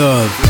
love.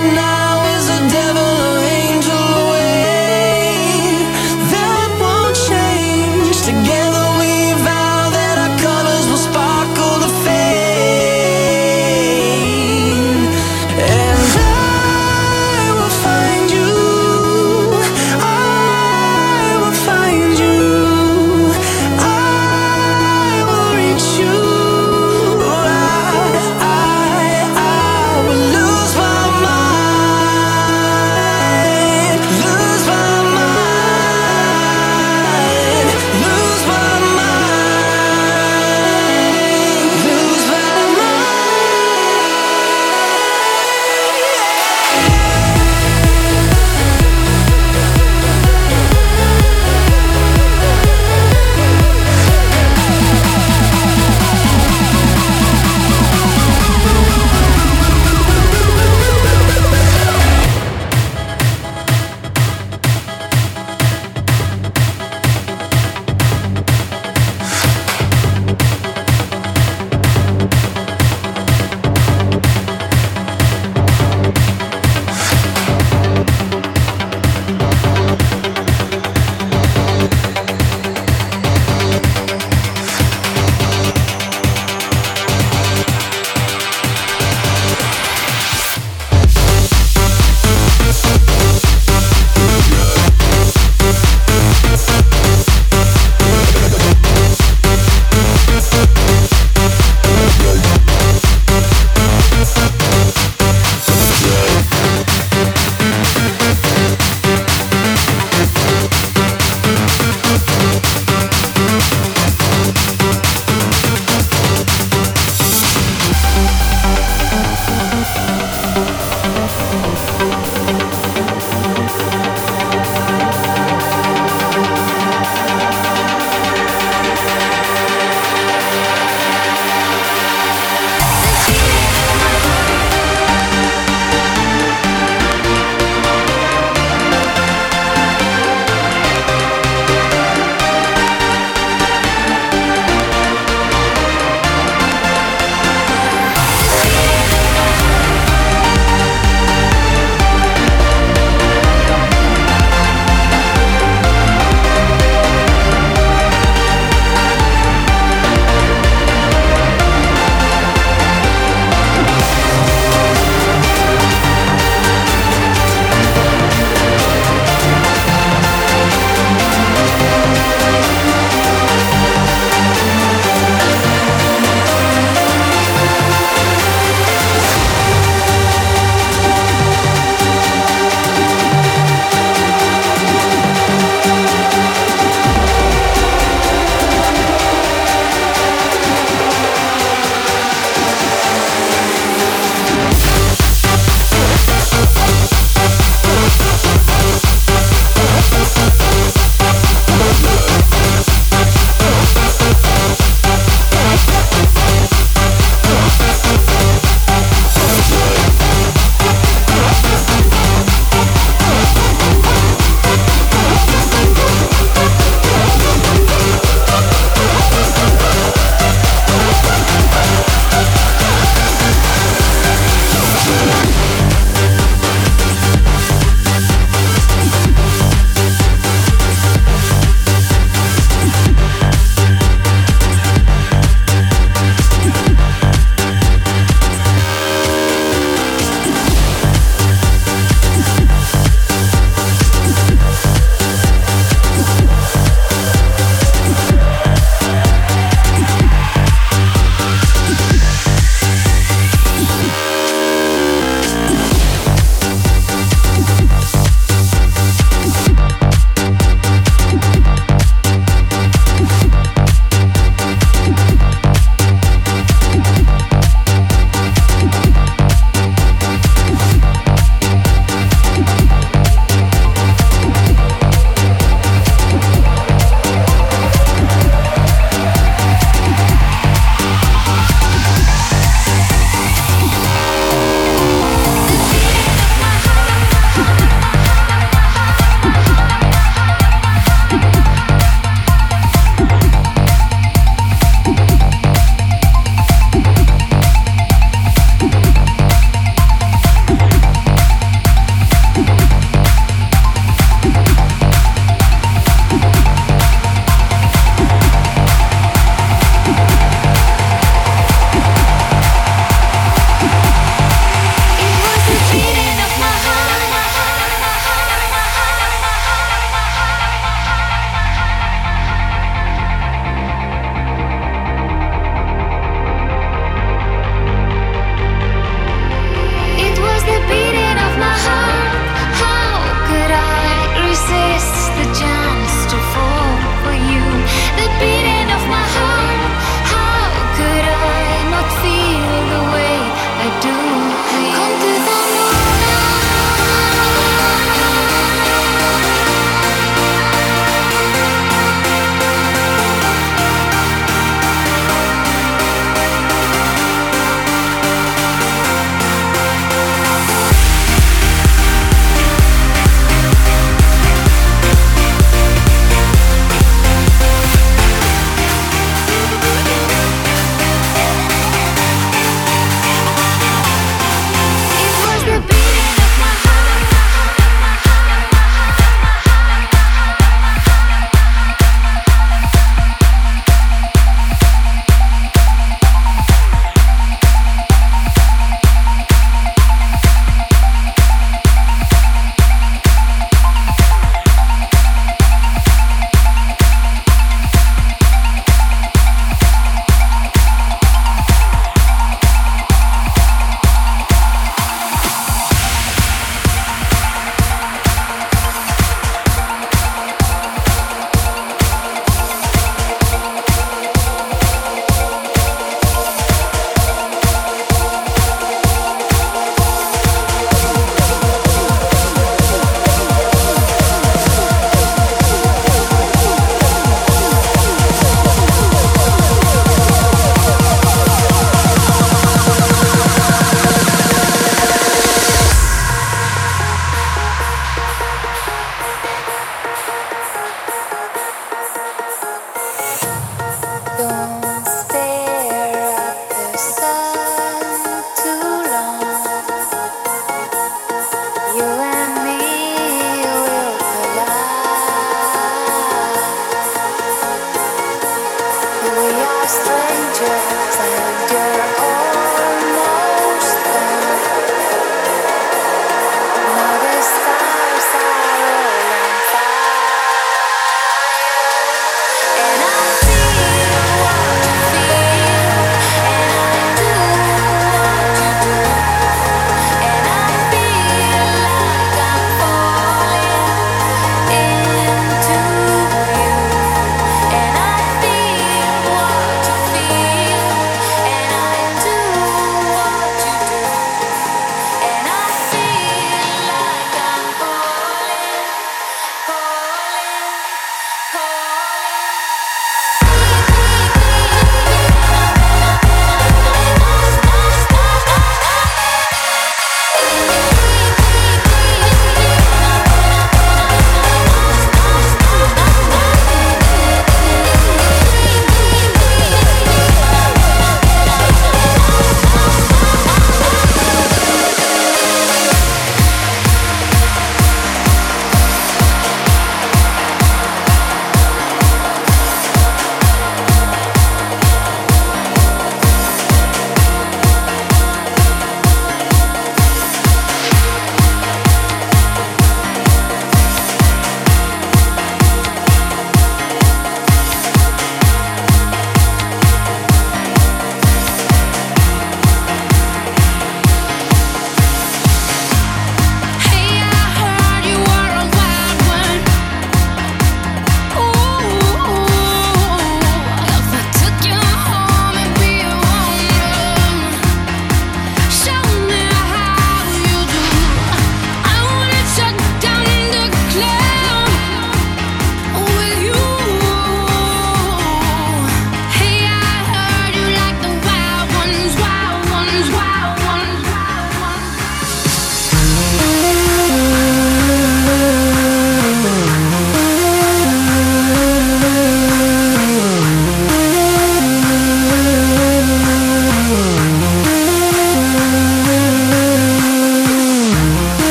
Lose my